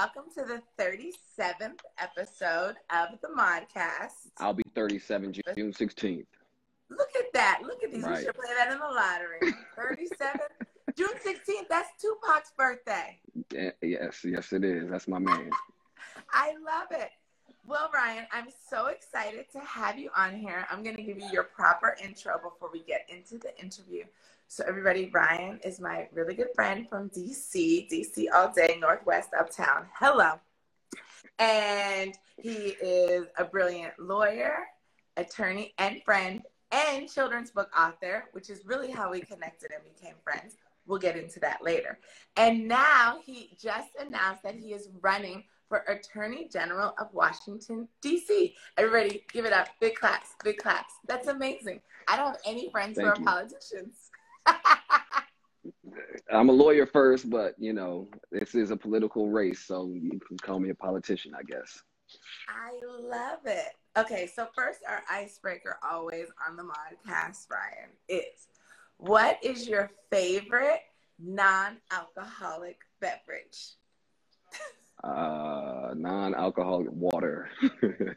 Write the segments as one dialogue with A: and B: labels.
A: Welcome to the 37th episode of the Modcast.
B: I'll be 37 June 16th.
A: Look at that. Look at these.
B: Right.
A: We should play that in the lottery. 37. June 16th. That's Tupac's birthday.
B: Yeah, Yes, yes, it is. That's my man.
A: I love it. Well, Ryan, I'm so excited to have you on here. I'm going to give you your proper intro before we get into the interview. So, everybody, Ryan is my really good friend from DC, DC all day, Northwest Uptown. Hello. And he is a brilliant lawyer, attorney, and friend, and children's book author, which is really how we connected and became friends. We'll get into that later. And now he just announced that he is running for Attorney General of Washington, D.C. Everybody, give it up. Big claps, big claps. That's amazing. I don't have any friends who are
B: you.
A: politicians.
B: I'm a lawyer first, but you know, this is a political race, so you can call me a politician, I guess.
A: I love it. Okay, so first, our icebreaker always on the modcast, Ryan, is what is your favorite non alcoholic beverage?
B: Uh, non-alcoholic water.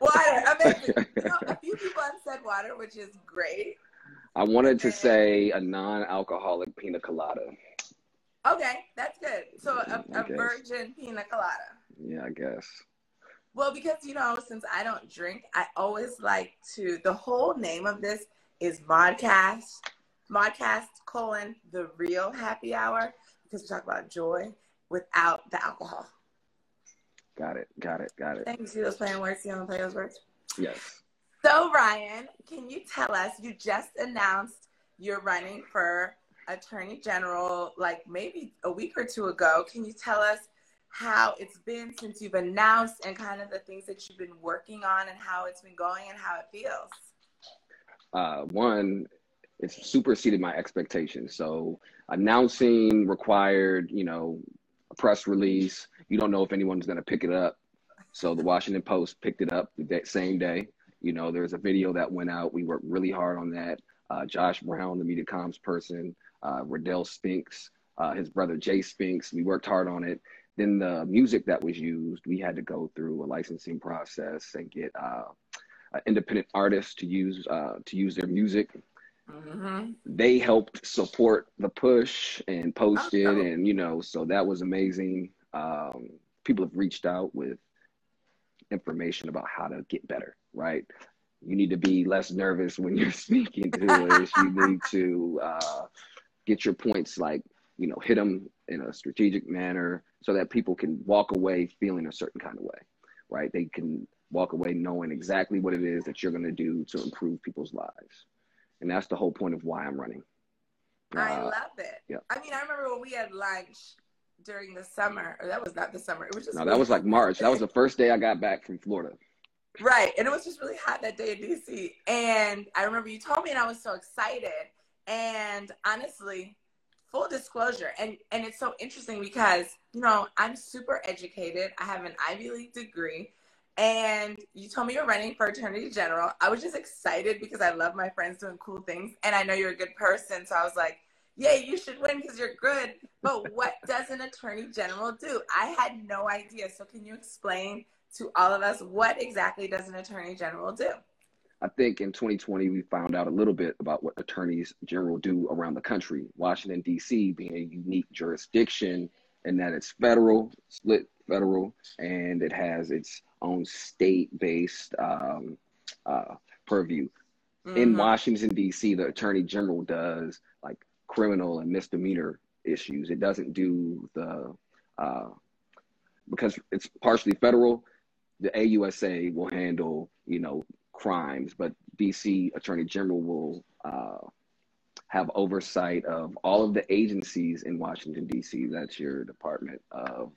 A: Water, amazing. You know, a few people have said water, which is great.
B: I wanted to say a non-alcoholic pina colada.
A: Okay, that's good. So a, a virgin pina colada.
B: Yeah, I guess.
A: Well, because you know, since I don't drink, I always like to. The whole name of this is Modcast, Modcast colon the real happy hour because we talk about joy without the alcohol.
B: Got it. Got it. Got it.
A: Thank you. See those playing words? See how I play those words?
B: Yes.
A: So Ryan, can you tell us? You just announced you're running for Attorney General, like maybe a week or two ago. Can you tell us how it's been since you've announced and kind of the things that you've been working on and how it's been going and how it feels?
B: uh, one, it's superseded my expectations. So announcing required, you know, a press release. You don't know if anyone's going to pick it up. So the Washington Post picked it up the same day. You know, there's a video that went out. We worked really hard on that. Uh, Josh Brown, the media comms person, uh, Riddell Spinks, uh, his brother Jay Spinks. We worked hard on it. Then the music that was used, we had to go through a licensing process and get uh, independent artists to use uh, to use their music.
A: Mm-hmm.
B: They helped support the push and post it,
A: Oh.
B: and you know, so that was amazing. Um, people have reached out with information about how to get better. Right? You need to be less nervous when you're speaking to us. You need to uh, get your points like you know hit them in a strategic manner so that people can walk away feeling a certain kind of way. Right? They can walk away knowing exactly what it is that you're going to do to improve people's lives. And that's the whole point of why I'm running.
A: I
B: Uh,
A: love it.
B: yeah.
A: I mean, I remember when we had lunch during the summer, or that was not the summer. It was just
B: no, that was like March. That was the first day I got back from Florida.
A: Right. And it was just really hot that day in DC. And I remember you told me and I was so excited. And honestly, full disclosure, and, and it's so interesting because, you know, I'm super educated. I have an Ivy League degree. And you told me you're running for Attorney General. I was just excited because I love my friends doing cool things. And I know you're a good person. So I was like, yeah, you should win because you're good. But what does an Attorney General do? I had no idea. So can you explain to all of us what exactly does an attorney general do
B: I think in 2020 we found out a little bit about what attorneys general do around the country. Washington D.C. being a unique jurisdiction in that it's federal, split federal, and it has its own state-based um, uh, purview. in
A: Mhm.
B: Washington D.C., the Attorney General does like criminal and misdemeanor issues. It doesn't do the uh, because it's partially federal. The AUSA will handle you know crimes, but D.C. Attorney General will uh, have oversight of all of the agencies in Washington D.C. That's your Department of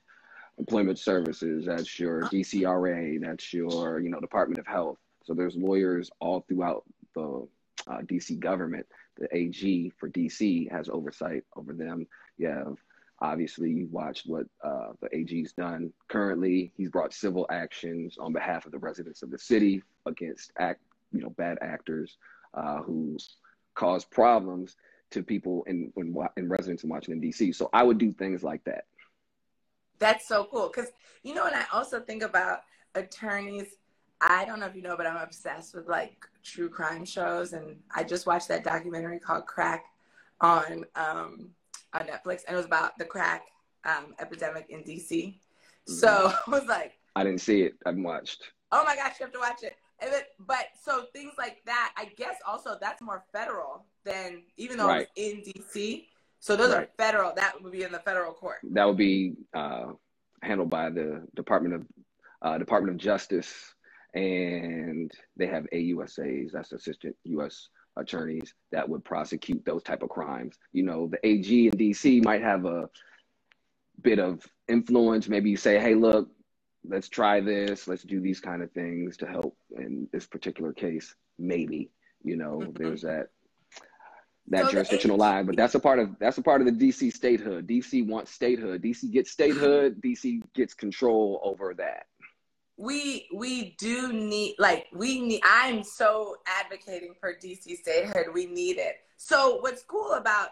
B: Employment Services. That's your DCRA. That's your you know Department of Health. So there's lawyers all throughout the uh, DC government. The AG for DC has oversight over them. You have obviously you watched what uh, the AG's done currently. He's brought civil actions on behalf of the residents of the city against act you know bad actors uh, who cause problems. to people in, in, in residents in Washington, D.C. So I would do things like that.
A: That's so cool. Because, you know, and I also think about attorneys. I don't know if you know, but I'm obsessed with like true crime shows. And I just watched that documentary called Crack on, um, on Netflix. And it was about the crack um, epidemic in DC. Mm-hmm. So I was like,
B: I didn't see it. I've watched.
A: Oh my gosh, you have to watch it. And then, but so things like that, I guess also that's more federal than even though right. it's in DC. So those right. are federal. That would be in the federal court.
B: That would be uh, handled by the Department of uh, Department of Justice, and they have AUSAs. That's assistant U.S. attorneys that would prosecute those type of crimes. You know, the AG in DC might have a bit of influence. Maybe you say, "Hey, look, let's try this. Let's do these kind of things to help in this particular case." Maybe you know, mm-hmm. there's that that so jurisdictional line. But that's a part of that's a part of the DC statehood. DC wants statehood. DC gets statehood. DC gets control over that.
A: We we do need like we need. I'm so advocating for DC statehood. We need it. So what's cool about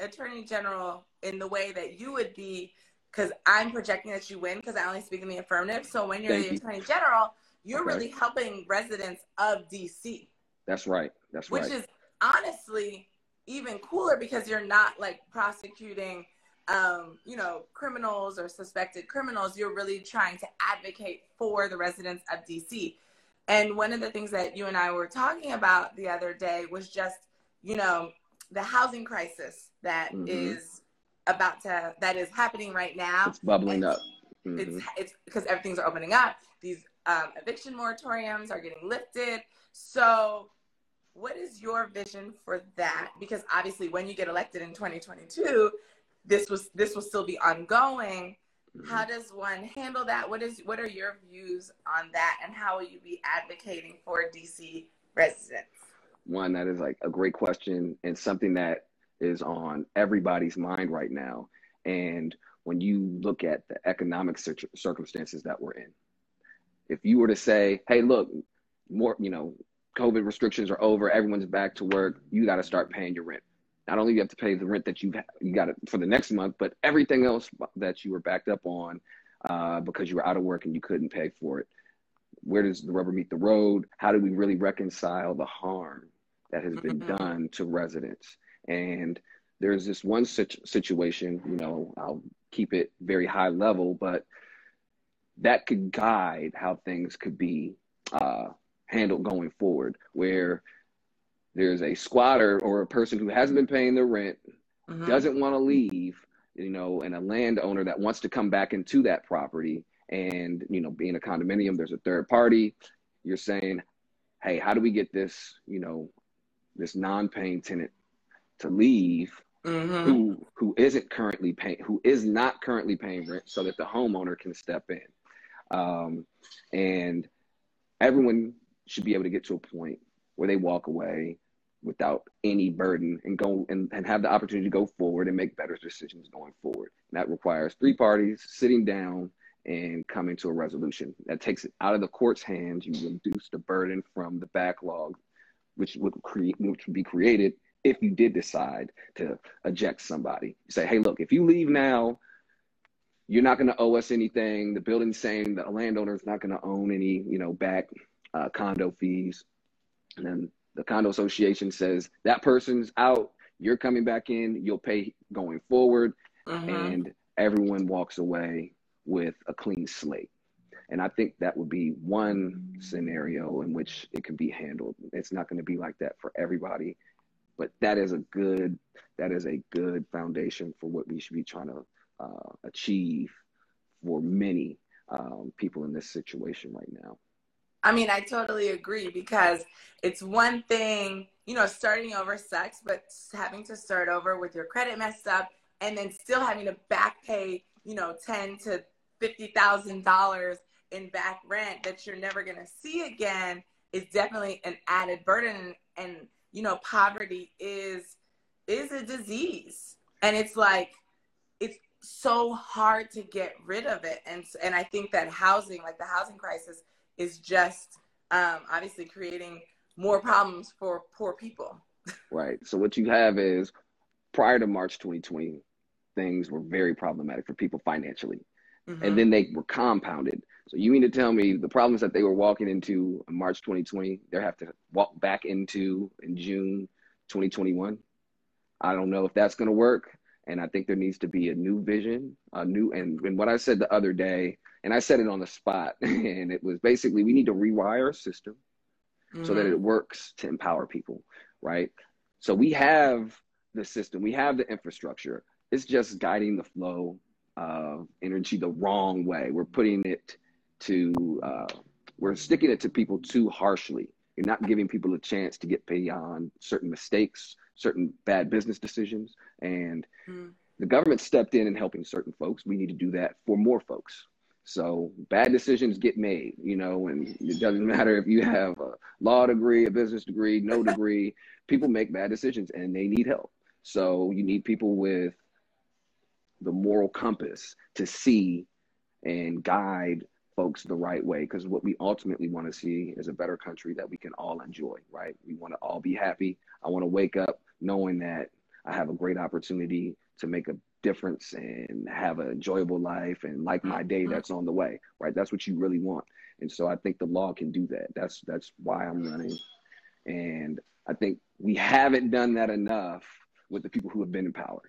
A: Attorney General in the way that you would be, because I'm projecting that you win because I only speak in the affirmative. So when you're Thank the you. Attorney General, you're okay. really helping residents of DC.
B: That's right. That's
A: which
B: right.
A: Which is honestly even cooler because you're not like prosecuting um, you know, criminals or suspected criminals, you're really trying to advocate for the residents of DC. And one of the things that you and I were talking about the other day was just, you know, the housing crisis that mm-hmm. is about to that is happening right now.
B: It's bubbling up.
A: Mm-hmm. It's it's because everything's opening up. These um, eviction moratoriums are getting lifted. So what is your vision for that? Because obviously, when you get elected in 2022, this was this will still be ongoing. Mm-hmm. How does one handle that? What is what are your views on that, and how will you be advocating for DC residents?
B: One that is like a great question and something that is on everybody's mind right now. And when you look at the economic circumstances that we're in, if you were to say, "Hey, look, more, you know, COVID restrictions are over, everyone's back to work, you got to start paying your rent. Not only do you have to pay the rent that you you got it for the next month, but everything else that you were backed up on uh, because you were out of work and you couldn't pay for it. Where does the rubber meet the road? How do we really reconcile the harm that has been mm-hmm. done to residents? And there's this one situ- situation, you know, I'll keep it very high level, but that could guide how things could be uh, handled going forward, where there's a squatter or a person who hasn't been paying their rent, mm-hmm. doesn't want to leave, you know, and a landowner that wants to come back into that property. And, you know, being a condominium, there's a third party. You're saying, hey, how do we get this, you know, this non-paying tenant to leave mm-hmm. who who isn't currently paying who is not currently paying rent so that the homeowner can step in um, and everyone should be able to get to a point where they walk away without any burden and go and, and have the opportunity to go forward and make better decisions going forward. And that requires three parties sitting down and coming to a resolution. That takes it out of the court's hands. You reduce the burden from the backlog, which would create which would be created if you did decide to eject somebody. You say, hey, look, if you leave now, you're not going to owe us anything. The building's saying the landowner is not going to own any, you know, back uh, condo fees. And then the condo association says that person's out, you're coming back in, you'll pay going forward, mm-hmm. and everyone walks away with a clean slate. And I think that would be one scenario in which it can be handled. It's not going to be like that for everybody, but that is a good that is a good foundation for what we should be trying to uh, achieve for many um, people in this situation right now.
A: I mean, I totally agree because it's one thing, you know, starting over sucks, but having to start over with your credit messed up and then still having to back pay, you know, ten to fifty thousand dollars in back rent that you're never gonna see again is definitely an added burden. And you know, poverty is is a disease, and it's like it's so hard to get rid of it. And and I think that housing, like the housing crisis is just um, obviously creating more problems for poor people.
B: right. So what you have is prior to March 2020, things were very problematic for people financially.
A: Mhm.
B: And then they were compounded. So you mean to tell me the problems that they were walking into in March 2020, they have to walk back into in June 2021? I don't know if that's going to work. And I think there needs to be a new vision, a new, and, and what I said the other day, and I said it on the spot, and it was basically we need to rewire our system so that
A: Mhm.
B: it works to empower people, right? So we have the system, we have the infrastructure. It's just guiding the flow of energy the wrong way. We're putting it to, uh, we're sticking it to people too harshly. You're not giving people a chance to get beyond certain mistakes, certain bad business decisions, and
A: Mhm.
B: the government stepped in and helping certain folks. We need to do that for more folks. So bad decisions get made, you know, and it doesn't matter if you have a law degree, a business degree, no degree, people make bad decisions and they need help. So you need people with the moral compass to see and guide folks the right way because what we ultimately want to see is a better country that we can all enjoy, right? We want to all be happy. I want to wake up knowing that I have a great opportunity to make a difference and have an enjoyable life and like my day
A: Mhm.
B: that's on the way, right? That's what you really want. And so I think the law can do that. That's that's why I'm running. And I think we haven't done that enough with the people who have been in power.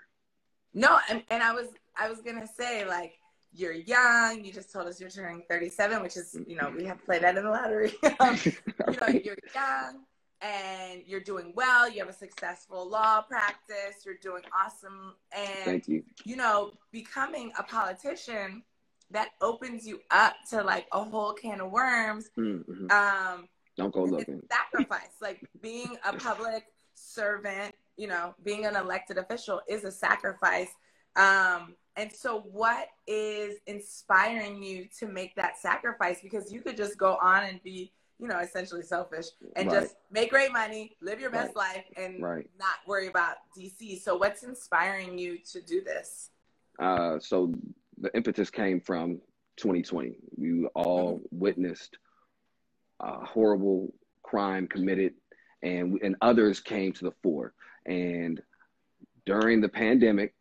A: No, and, and I was I was gonna say like you're young. You just told us you're turning 37, which is you know we have to play that in the lottery. You know you're young and you're doing well. You have a successful law practice. You're doing awesome, and
B: Thank you.
A: you know becoming a politician that opens you up to like a whole can of worms.
B: Mhm.
A: Um,
B: Don't go
A: it's
B: looking.
A: sacrifice. like being a public servant, you know, being an elected official is a sacrifice. Um, and so, what is inspiring you to make that sacrifice? Because you could just go on and be, you know, essentially selfish and
B: Right.
A: just make great money, live your best life, and
B: Right.
A: not worry about DC. So, what's inspiring you to do this?
B: Uh, so the impetus came from 2020. We all witnessed a horrible crime committed, and and others came to the fore. And during the pandemic,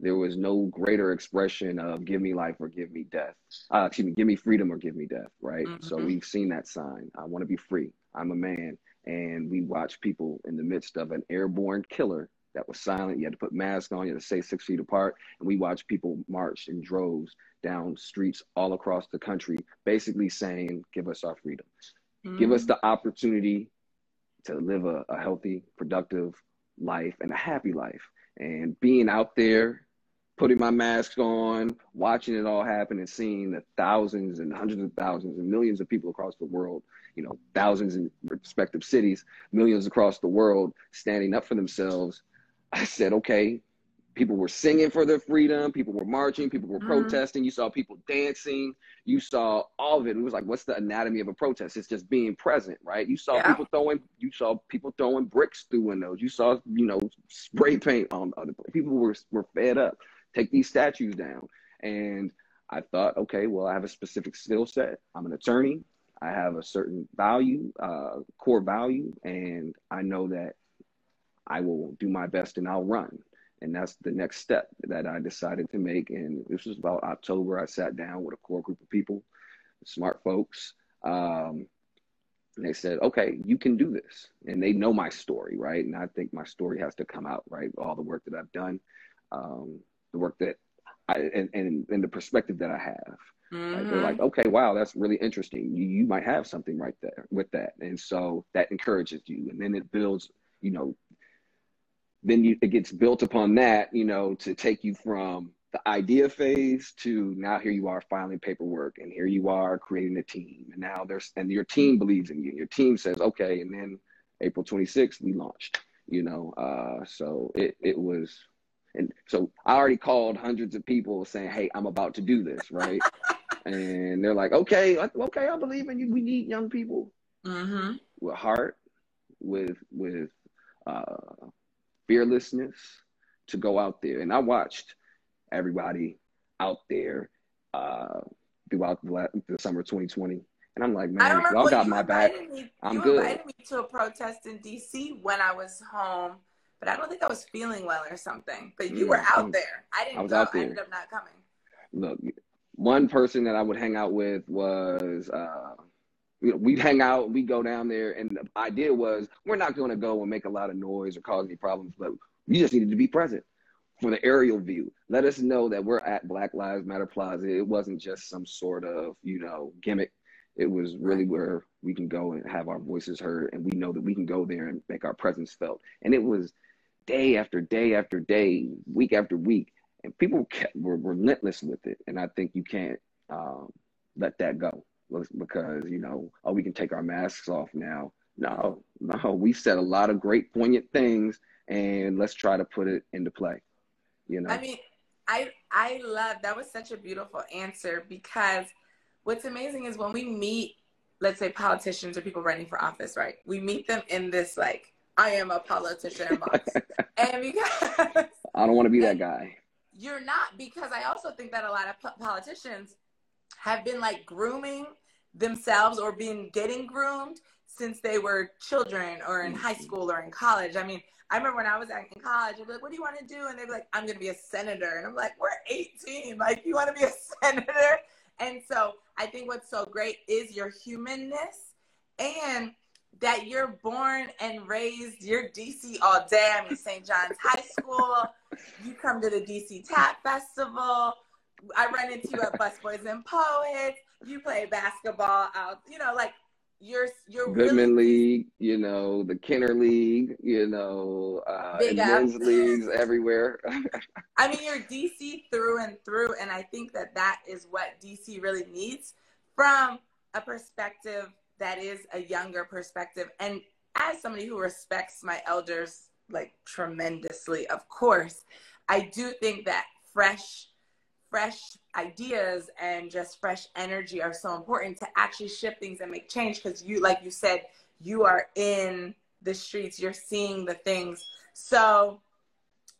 B: there was no greater expression of "give me life or give me death." Uh, excuse me, "give me freedom or give me death." Right. So
A: Mhm.
B: we've seen that sign. I want to be free. I'm a man, and we watch people in the midst of an airborne killer that was silent. You had to put masks on. You had to stay six feet apart and we watched people march in droves down streets all across the country, basically saying, Give us our freedom. Give us the opportunity to live a, a healthy, productive life and a happy life. And being out there, putting my mask on, watching it all happen and seeing the thousands and hundreds of thousands and millions of people across the world, you know, thousands in respective cities, millions across the world standing up for themselves. I said, okay, people were singing for their freedom, people were marching, people were
A: Mhm.
B: protesting, you saw people dancing, you saw all of it. It was like, what's the anatomy of a protest? It's just being present, right? You saw
A: Yeah.
B: people throwing, you saw people throwing bricks through windows. You saw, you know, spray paint on other people were were fed up. Take these statues down, and I thought, okay, well, I have a specific skill set. I'm an attorney. I have a certain value, uh, core value, and I know that I will do my best and I'll run. And that's the next step that I decided to make. And this was about October. I sat down with a core group of people, smart folks. Um, and they said, okay, you can do this. And they know my story, right? And I think my story has to come out, right? All the work that I've done, um, the work that I, and, and, and the perspective that I have. Right? They're
A: Mhm.
B: like, okay, wow, that's really interesting. You, you might have something right there with that. And so that encourages you. And then it builds, you know, then you, it gets built upon that, you know, to take you from the idea phase to now here you are filing paperwork and here you are creating a team. And now there's, and your team believes in you. Your team says, okay. And then April 26th, we launched, you know, uh, so it, it was, and so I already called hundreds of people saying, Hey, I'm about to do this. Right. and they're like, okay, okay, I believe in you. We need young people
A: Mhm.
B: with heart, with, with, uh, fearlessness to go out there. And I watched everybody out there uh, throughout the, the summer 2020. And I'm like, man, y'all got my back.
A: Me,
B: I'm
A: you
B: good.
A: invited me to a protest in DC when I was home but I don't think I was feeling well or something. But you were out there. I didn't I was go. Out there. I ended up not coming.
B: Look, one person that I would hang out with was uh, you know, we'd hang out, we'd go down there, and the idea was we're not going to go and make a lot of noise or cause any problems, but we just needed to be present for the aerial view. Let us know that we're at Black Lives Matter Plaza. It wasn't just some sort of, you know, gimmick. It was really where we can go and have our voices heard, and we know that we can go there and make our presence felt. And it was day after day after day, week after week, and people kept, were relentless with it. And I think you can't um, let that go because you know, oh, we can take our masks off now. No, no, we said a lot of great, poignant things, and let's try to put it into play. You know,
A: I mean, I I love that was such a beautiful answer because what's amazing is when we meet, let's say politicians or people running for office, right? We meet them in this like, I am a politician box, and because
B: I don't want to be that guy.
A: You're not because I also think that a lot of politicians have been like grooming themselves or been getting groomed since they were children or in high mm-hmm. school or in college. I mean, I remember when I was in college, I'd be like, what do you want to do? And they'd be like, I'm going to be a senator. And I'm like, we're 18. Like, you want to be a senator? And so I think what's so great is your humanness and that you're born and raised, you're DC all day. I mean, St. John's High School. You come to the DC Tap Festival. I run into you at Busboys and Poets. You play basketball out, you know, like you're you're
B: Goodman really... League, you know, the Kenner League, you know, uh, men's leagues everywhere.
A: I mean, you're DC through and through, and I think that that is what DC really needs from a perspective that is a younger perspective. And as somebody who respects my elders like tremendously, of course, I do think that fresh fresh ideas and just fresh energy are so important to actually shift things and make change because you like you said you are in the streets you're seeing the things so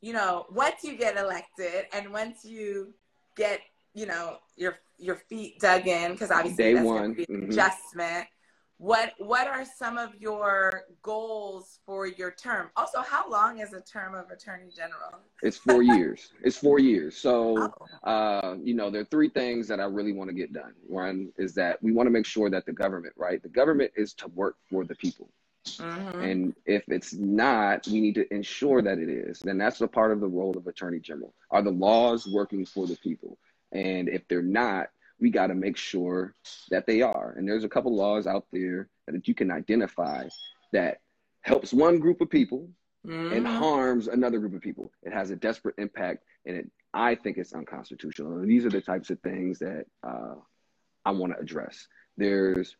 A: you know once you get elected and once you get you know your your feet dug in because obviously
B: Day
A: that's
B: one.
A: be an mm-hmm. adjustment what what are some of your goals for your term? Also how long is a term of attorney general?
B: It's four years. It's four years. So oh. uh, you know there are three things that i really want to get done. One is that we want to make sure that the government right the government is to work for the people. Mm-hmm. and if it's not we need to ensure that it is. Then that's a part of the role of attorney general. Are the laws working for the people? And if they're not we got to make sure that they are. And there's a couple laws out there that you can identify that helps one group of people mm-hmm. and harms another group of people. It has a desperate impact, and it, I think it's unconstitutional. And these are the types of things that uh, I want to address. There's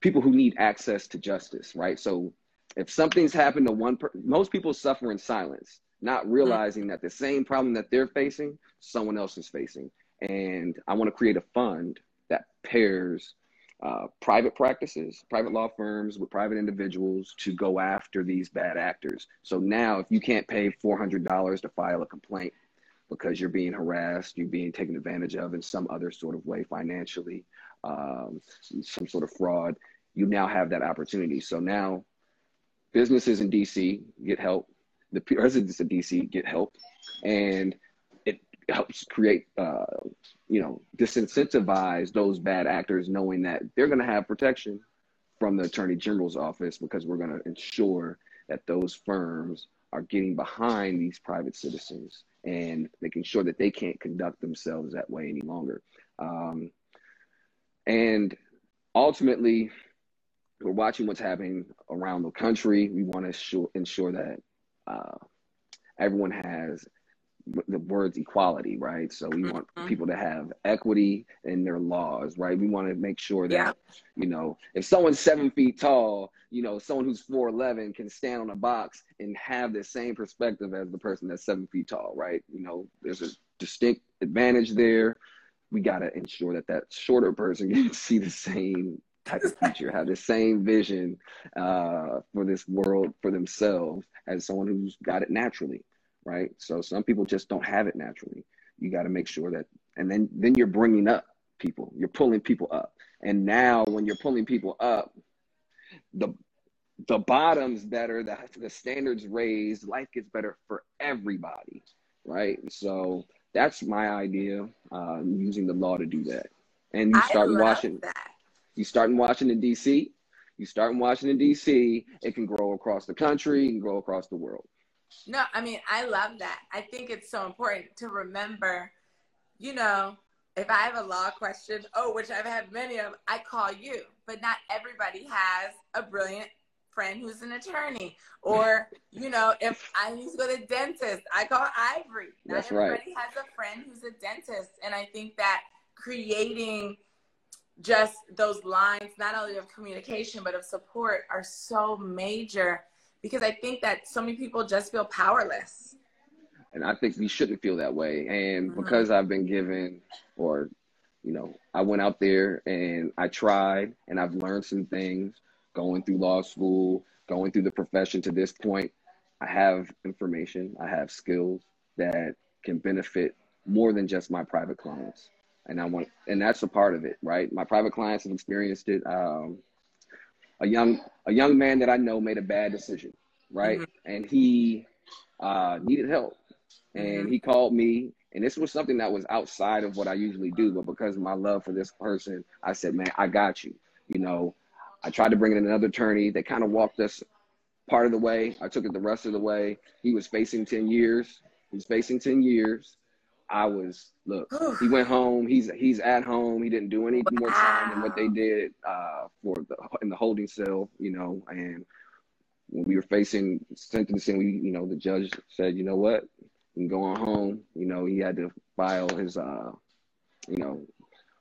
B: people who need access to justice, right? So if something's happened to one person, most people suffer in silence, not mm-hmm. realizing mm-hmm. that the same problem that they're facing, someone else is facing and I want to create a fund that pairs uh, private practices, private law firms with private individuals to go after these bad actors. So now, if you can't pay $400 to file a complaint because you're being harassed, you're being taken advantage of in some other sort of way financially, um, some sort of fraud, you now have that opportunity. So now, businesses in DC get help, the residents of DC get help, and helps create, uh, you know, disincentivize those bad actors, knowing that they're going to have protection from the attorney general's office because we're going to ensure that those firms are getting behind these private citizens and making sure that they can't conduct themselves that way any longer. Um, and ultimately, we're watching what's happening around the country. We want to ensure, ensure that uh, everyone has the words equality, right? So we want mm-hmm. people to have equity in their laws, right? We want to make sure that, yeah. you know, if someone's seven feet tall, you know, someone who's 4'11 can stand on a box and have the same perspective as the person that's seven feet tall, right? You know, there's a distinct advantage there. We got to ensure that that shorter person can see the same type of future, have the same vision uh, for this world for themselves as someone who's got it naturally right? So some people just don't have it naturally. You got to make sure that, and then then you're bringing up people, you're pulling people up, and now when you're pulling people up, the the bottom's better, the, the standards raised, life gets better for everybody, right? So that's my idea, uh, using the law to do that. And you start in Washington. That. You start in Washington D.C. You start in Washington D.C. It can grow across the country. It can grow across the world.
A: No, I mean I love that. I think it's so important to remember. You know, if I have a law question, oh, which I've had many of, I call you. But not everybody has a brilliant friend who's an attorney. Or, you know, if I need to go to the dentist, I call Ivory. Not That's everybody right. has a friend who's a dentist. And I think that creating just those lines, not only of communication, but of support, are so major because I think that so many people just feel powerless.
B: And I think we shouldn't feel that way. And mm-hmm. because I've been given, or, you know, I went out there and I tried and I've learned some things going through law school, going through the profession to this point. I have information, I have skills that can benefit more than just my private clients and I want, and that's a part of it, right? My private clients have experienced it. Um, a young, a young man that I know made a bad decision, right? Mm-hmm. And he uh, needed help, and mm-hmm. he called me. And this was something that was outside of what I usually do, but because of my love for this person, I said, "Man, I got you." You know, I tried to bring in another attorney. They kind of walked us part of the way. I took it the rest of the way. He was facing ten years. He's facing ten years. I was look. he went home. He's he's at home. He didn't do any wow. more time than what they did uh, for the in the holding cell. You know, and when we were facing sentencing, we you know the judge said, you know what, you can go on home. You know, he had to file his uh, you know,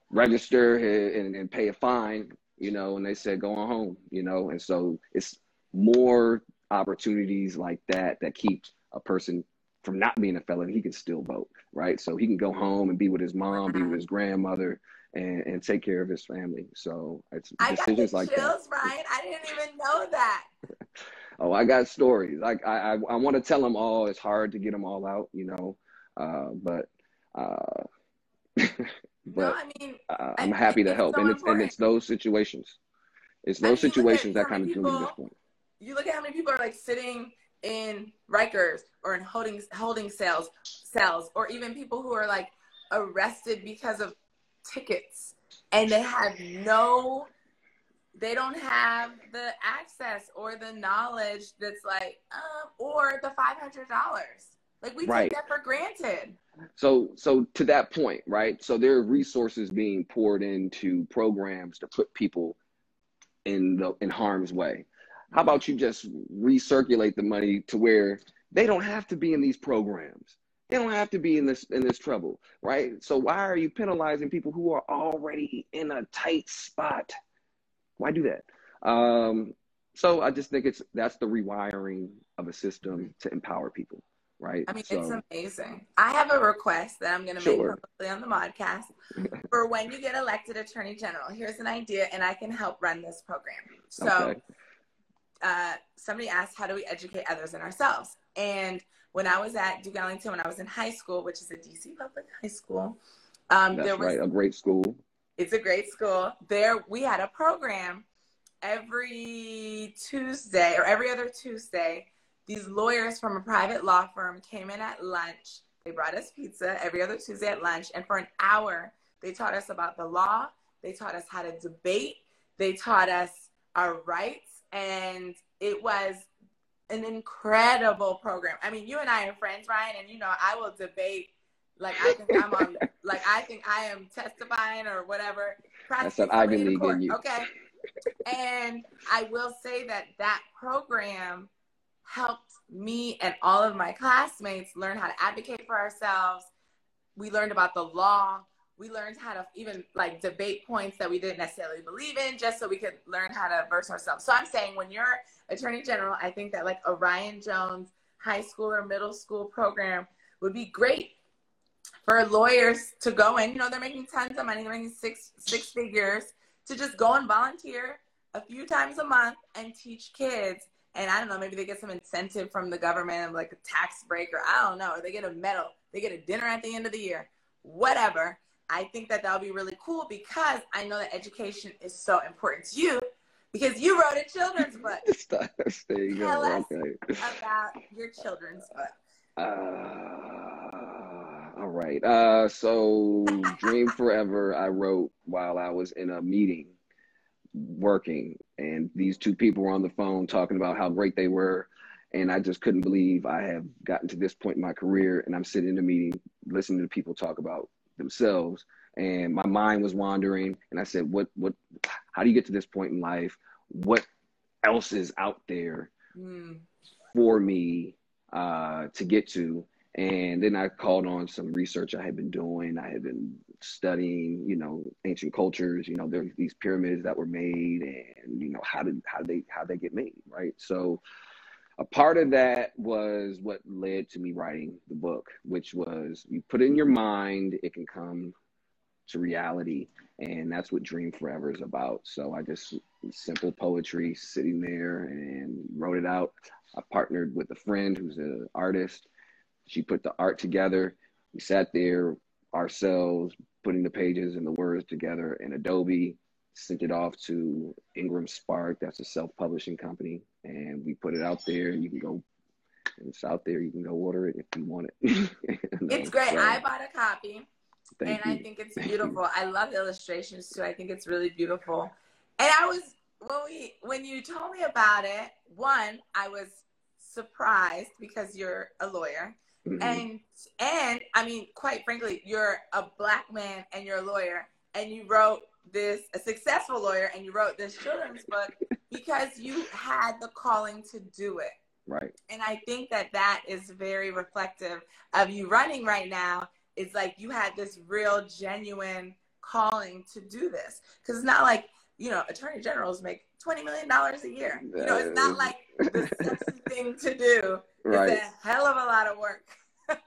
B: register and, and pay a fine. You know, and they said go on home. You know, and so it's more opportunities like that that keep a person from not being a felon, he can still vote, right? So he can go home and be with his mom, be with his grandmother, and, and take care of his family. So it's
A: I decisions like chills, that. Ryan. I didn't even know that.
B: oh, I got stories. Like I, I, I want to tell them all. It's hard to get them all out, you know. Uh, but, uh, but no, I mean, uh, I'm I, happy to help, so and it's important. and it's those situations. It's those situations that kind of do me this point.
A: You look at how many people are like sitting in Rikers or in holding holding cells cells or even people who are like arrested because of tickets. And they have no they don't have the access or the knowledge that's like uh, or the $500 like we right. take that for granted.
B: So so to that point right? So there are resources being poured into programs to put people in the in harm's way how about you just recirculate the money to where they don't have to be in these programs? They don't have to be in this in this trouble, right? So why are you penalizing people who are already in a tight spot? Why do that? Um, so I just think it's that's the rewiring of a system to empower people, right?
A: I mean,
B: so,
A: it's amazing. I have a request that I'm going to sure. make publicly on the podcast for when you get elected Attorney General. Here's an idea, and I can help run this program. So. Okay uh, somebody asked, how do we educate others and ourselves? And when I was at Duke Ellington, when I was in high school, which is a DC public high school,
B: um, That's there was right, a great school.
A: It's a great school. There, we had a program every Tuesday or every other Tuesday. These lawyers from a private law firm came in at lunch. They brought us pizza every other Tuesday at lunch, and for an hour, they taught us about the law. They taught us how to debate. They taught us our rights and it was an incredible program. I mean, you and I are friends, Ryan, and you know I will debate like I think I'm on, like I think I am testifying or whatever.
B: That's an Ivy League in you.
A: Okay, and I will say that that program helped me and all of my classmates learn how to advocate for ourselves. We learned about the law we learned how to even like debate points that we didn't necessarily believe in just so we could learn how to verse ourselves. So I'm saying when you're attorney general, I think that like a Ryan Jones high school or middle school program would be great for lawyers to go in. You know, they're making tons of money, they're making six six figures to just go and volunteer a few times a month and teach kids. And I don't know, maybe they get some incentive from the government, like a tax break, or I don't know, or they get a medal, they get a dinner at the end of the year, whatever I think that that'll be really cool because I know that education is so important to you. because you wrote a children's book.
B: there you
A: Tell
B: go.
A: us
B: Okay.
A: about your children's book.
B: Uh, all right. Uh, so Dream Forever, I wrote while I was in a meeting working, and these two people were on the phone talking about how great they were. And I just couldn't believe I have gotten to this point in my career, and I'm sitting in a meeting listening to people talk about themselves, and my mind was wandering. And I said, "What? What? How do you get to this point in life? What else is out there
A: Mm.
B: for me uh, to get to. And then I called on some research I had been doing. I had been studying, you know, ancient cultures. You know, there's these pyramids that were made, and you know, how did how they how they get made, right? So, a part of that was what led to me writing the book, which was you put it in your mind, it can come to reality, and that's what Dream Forever is about. So I just simple poetry, sitting there and wrote it out. I partnered with a friend who's an artist. She put the art together. We sat there ourselves, putting the pages and the words together in Adobe, sent it off to Ingram Spark, that's a self publishing company, and we put it out there. You can go, it's out there. You can go order it if you want it. And,
A: It's great.
B: so,
A: I bought a copy.
B: thank
A: and
B: you.
A: I think it's beautiful. I love the illustrations too. I think it's really beautiful. And I was when we when you told me about it, one, I was surprised because you're a lawyer.
B: Mhm.
A: And and I mean, quite frankly, you're a black man and you're a lawyer and you wrote this a successful lawyer and you wrote this children's book because you had the calling to do it.
B: right.
A: And I think that that is very reflective of you running right now. It's like you had this real, genuine calling to do this. Because it's not like, you know, attorney generals make $20 million a year. You know, it's not like the sexy thing to do.
B: right.
A: It's a hell of a lot of work.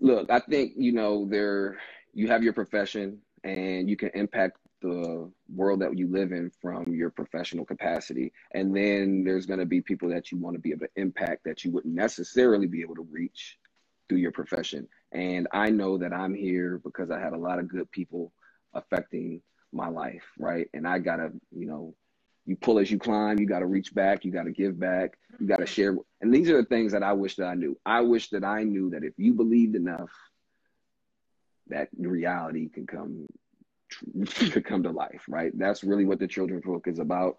B: Look, I think you know there you have your profession and you can impact the world that you live in from your professional capacity. And then there's going to be people that you want to be able to impact that you wouldn't necessarily be able to reach through your profession. And I know that I'm here because I had a lot of good people affecting my life, right? And I got to, you know, you pull as you climb, you got to reach back, you got to give back, you got to share. And these are the things that I wish that I knew. I wish that I knew that if you believed enough, that reality can come could come to life, right? That's really what the children's book is about.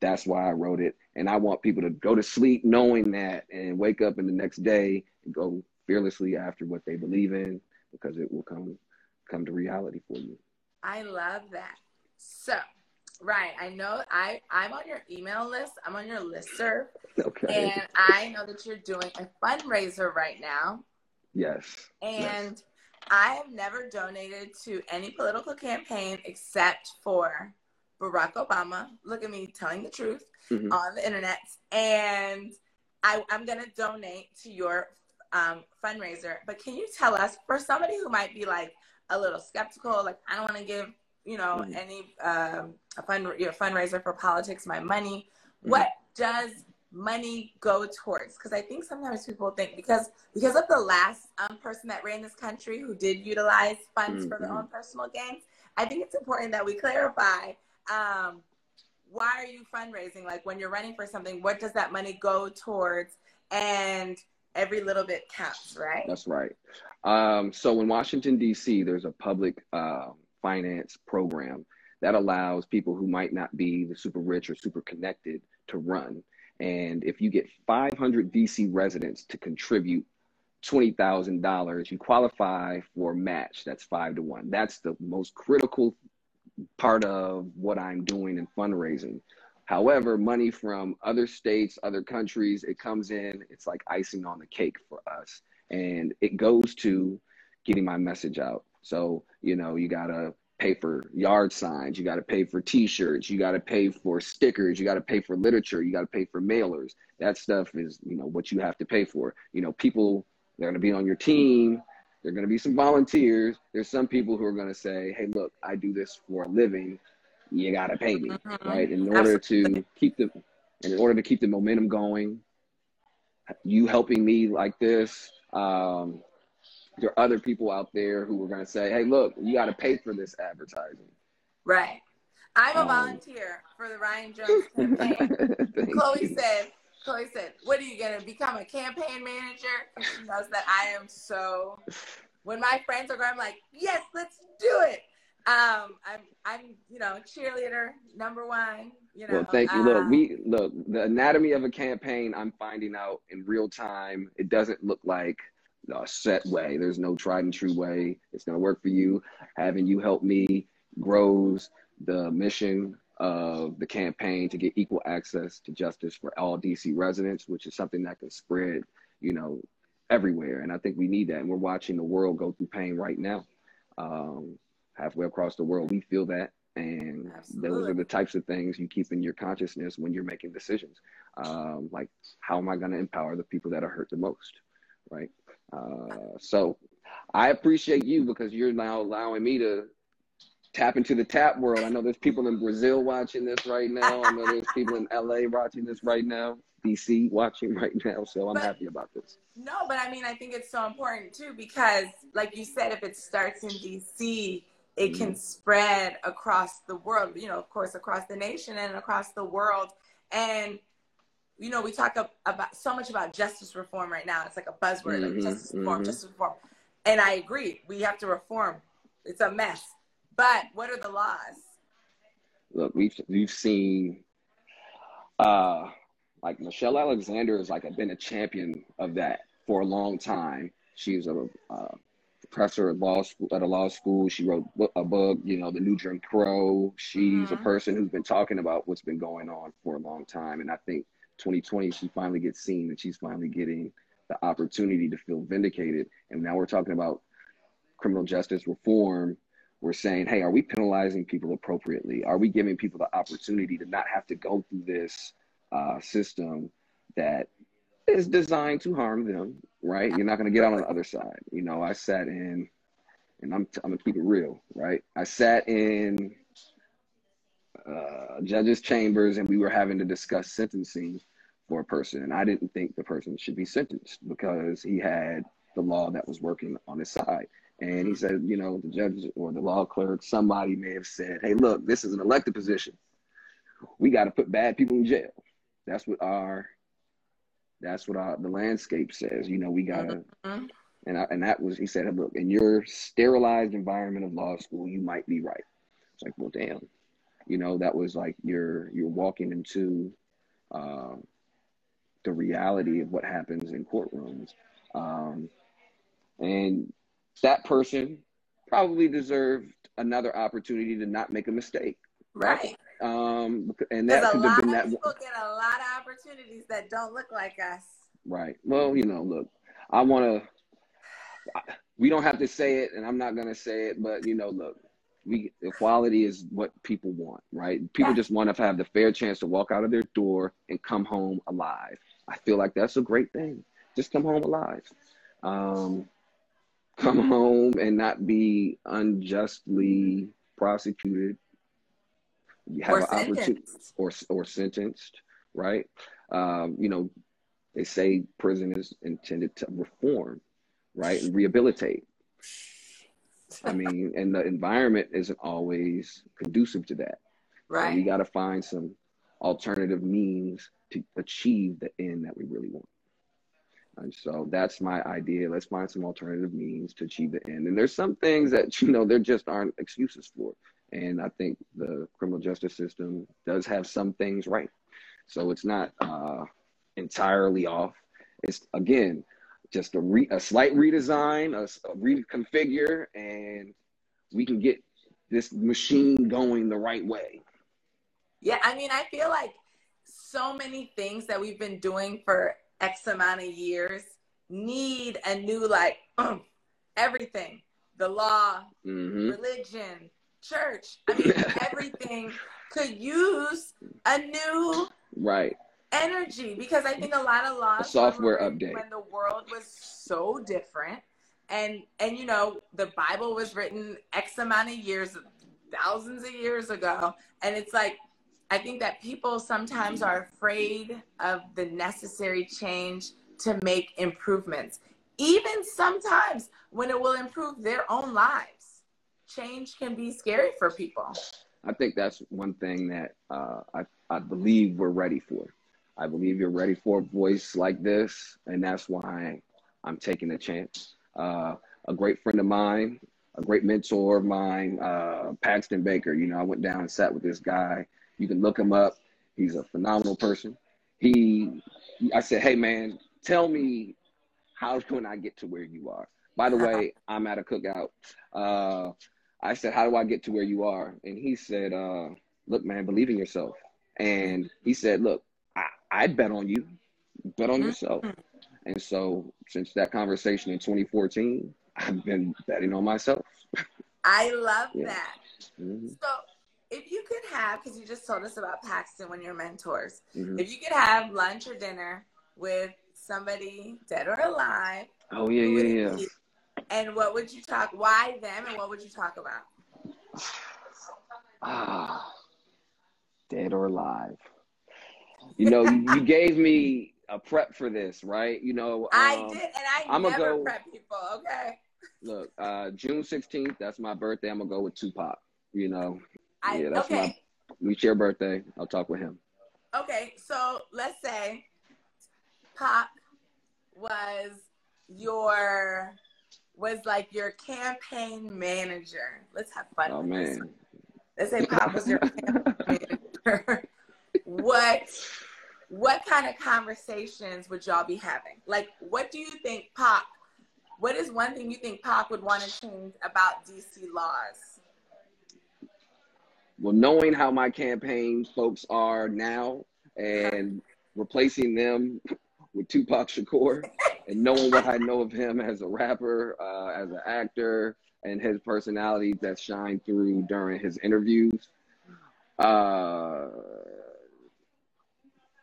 B: That's why I wrote it. And I want people to go to sleep knowing that and wake up in the next day and go fearlessly after what they believe in because it will come come to reality for you.
A: I love that. So, Ryan, I know I, I'm on your email list. I'm on your listserv.
B: Okay.
A: And I know that you're doing a fundraiser right now.
B: yes.
A: And I have never donated to any political campaign except for Barack Obama. Look at me telling the truth
B: Mhm.
A: on the internet. And I, I'm going to donate to your um, fundraiser. But can you tell us, for somebody who might be like a little skeptical, like, I don't want to give, you know,
B: Mhm.
A: any um, a fund, you know, fundraiser for politics my money,
B: Mhm.
A: what does money go towards because i think sometimes people think because because of the last um, person that ran this country who did utilize funds for their
B: Mhm.
A: own personal gains i think it's important that we clarify um, why are you fundraising like when you're running for something what does that money go towards and every little bit counts right
B: That's right. Um, so in Washington, D.C., there's a public uh, finance program that allows people who might not be the super rich or super connected to run. And if you get 500 DC residents to contribute $20,000, you qualify for a match. That's five to one. That's the most critical part of what I'm doing in fundraising. However, money from other states, other countries, it comes in, it's like icing on the cake for us. And it goes to getting my message out. So, you know, you got to pay for yard signs, you got to pay for t shirts, you got to pay for stickers, you got to pay for literature, you got to pay for mailers. That stuff is, you know, what you have to pay for. You know, people, they're going to be on your team. There are going to be some volunteers. There's some people who are going to say, hey, look, I do this for a living you got to pay me,
A: Mhm.
B: right? In order to keep the, in order to keep the momentum going, you helping me like this, um, there are other people out there who are going to say, hey, look, you got to pay for this advertising.
A: Right. I'm a um, volunteer for the Ryan Jones campaign. Chloe you. said, Chloe said, "What are you gonna become a campaign manager?" She knows that I am so. When my friends are going, I'm like, "Yes, let's do it." Um, I'm, I'm, you know, cheerleader number one. You know.
B: Well, thank you. look, we look the anatomy of a campaign. I'm finding out in real time. It doesn't look like a set way. There's no tried and true way. It's gonna work for you. Having you help me grows the mission of the campaign to get equal access to justice for all DC residents, which is something that can spread, you know, everywhere. And I think we need that. And we're watching the world go through pain right now. Um, halfway across the world, we feel that. And Absolutely. those are the types of things you keep in your consciousness when you're making decisions. Um, like, how am I going to empower the people that are hurt the most? Right. Uh, so I appreciate you because you're now allowing me to tap into the tap world. I know there's people in Brazil watching this right now. I know there's people in LA watching this right now, DC watching right now. So I'm but, happy about this.
A: No, but I mean, I think it's so important too because, like you said, if it starts in DC, it mm can spread across the world, you know, of course, across the nation and across the world. And, you know, we talk about so much about justice reform right now. It's like a buzzword, mm-hmm, like justice reform, mm-hmm. justice reform. And I agree, we have to reform. It's a mess but what are the laws?
B: Look, we've we've seen uh like Michelle Alexander has like been a champion of that for a long time. She's a uh, professor at law school at a law school. She wrote a book, you know, The New Jim Crow. She's mm-hmm. a person who's been talking about what's been going on for a long time, and I think 2020 she finally gets seen, and she's finally getting the opportunity to feel vindicated. And now we're talking about criminal justice reform we're saying, hey, are we penalizing people appropriately? Are we giving people the opportunity to not have to go through this uh, system that is designed to harm them, right? You're not going to get out on the other side. You know, I sat in, and I'm, I'm going to keep it real, right? I sat in uh, judges' chambers and we were having to discuss sentencing for a person. And I didn't think the person should be sentenced because he had the law that was working on his side. And he said, you know, the judge or the law clerk, somebody may have said, hey, look, this is an elected position. We got to put bad people in jail. That's what our, that's what our, the landscape says. You know, we got to, mm-hmm. and, I, and that was, he said, look, in your sterilized environment of law school, you might be right. It's like, well, damn. You know, that was like you're, you're walking into uh, the reality of what happens in courtrooms. Um, and that person probably deserved another opportunity to not make a mistake.
A: Right.
B: Um, and that could have been that.
A: People get a lot of opportunities that don't look like us.
B: Right. Well, you know, look, I want to. We don't have to say it, and I'm not gonna say it, but you know, look, we equality is what people want, right? People yeah. just want to have the fair chance to walk out of their door and come home alive. I feel like that's a great thing. Just come home alive. Um, come home and not be unjustly prosecuted.
A: You have or an opportunity
B: or or sentenced, right? Um, you know, they say prison is intended to reform, right, and rehabilitate. I mean, and the environment isn't always conducive to that.
A: Right.
B: So we got to find some alternative means to achieve the end that we really want. And so that's my idea. Let's find some alternative means to achieve the end. And there's some things that, you know, there just aren't excuses for. And I think the criminal justice system does have some things right. So it's not uh, entirely off. It's, again, just a, re- a slight redesign, a, a reconfigure, and we can get this machine going the right way.
A: Yeah, I mean, I feel like so many things that we've been doing for X amount of years need a new, like, everything the law, mm-hmm. religion, church. I mean, everything could use a new
B: right
A: energy because I think a lot of laws
B: software update
A: when the world was so different and and you know the Bible was written X amount of years thousands of years ago and it's like I think that people sometimes are afraid of the necessary change to make improvements, even sometimes when it will improve their own lives. Change can be scary for people.
B: I think that's one thing that uh, I, I believe we're ready for. I believe you're ready for a voice like this, and that's why I'm taking a chance. Uh, a great friend of mine, a great mentor of mine, uh, Paxton Baker. You know, I went down and sat with this guy. You can look him up. He's a phenomenal person. He, I said, hey man, tell me how can I get to where you are? By the way, I'm at a cookout. Uh, I said, how do I get to where you are? And he said, uh, look, man, believe in yourself. And he said, look, I, bet on you, bet on yourself. And so since that conversation in 2014, I've been betting on myself.
A: I love yeah. that. Mm-hmm. So if you could have, because you just told us about Paxton when you're mentors, mm-hmm. if you could have lunch or dinner with somebody dead or alive.
B: Oh yeah, yeah, yeah.
A: And what would you talk? Why them? And what would you talk about?
B: Ah, dead or alive. You know, you gave me a prep for this, right? You know, um,
A: I did, and I I'm never go, prep people. Okay.
B: Look, uh, June 16th. That's my birthday. I'm gonna go with Tupac. You know,
A: I, yeah, that's okay. my.
B: We share birthday. I'll talk with him.
A: Okay, so let's say Pac was your was like your campaign manager. Let's have fun.
B: Oh man.
A: Let's say Pac was your campaign manager. What what kind of conversations would y'all be having? Like what do you think Pop? what is one thing you think Pop would want to change about DC laws?
B: Well, knowing how my campaign folks are now and replacing them with Tupac Shakur and knowing what I know of him as a rapper, uh, as an actor, and his personality that shined through during his interviews, uh,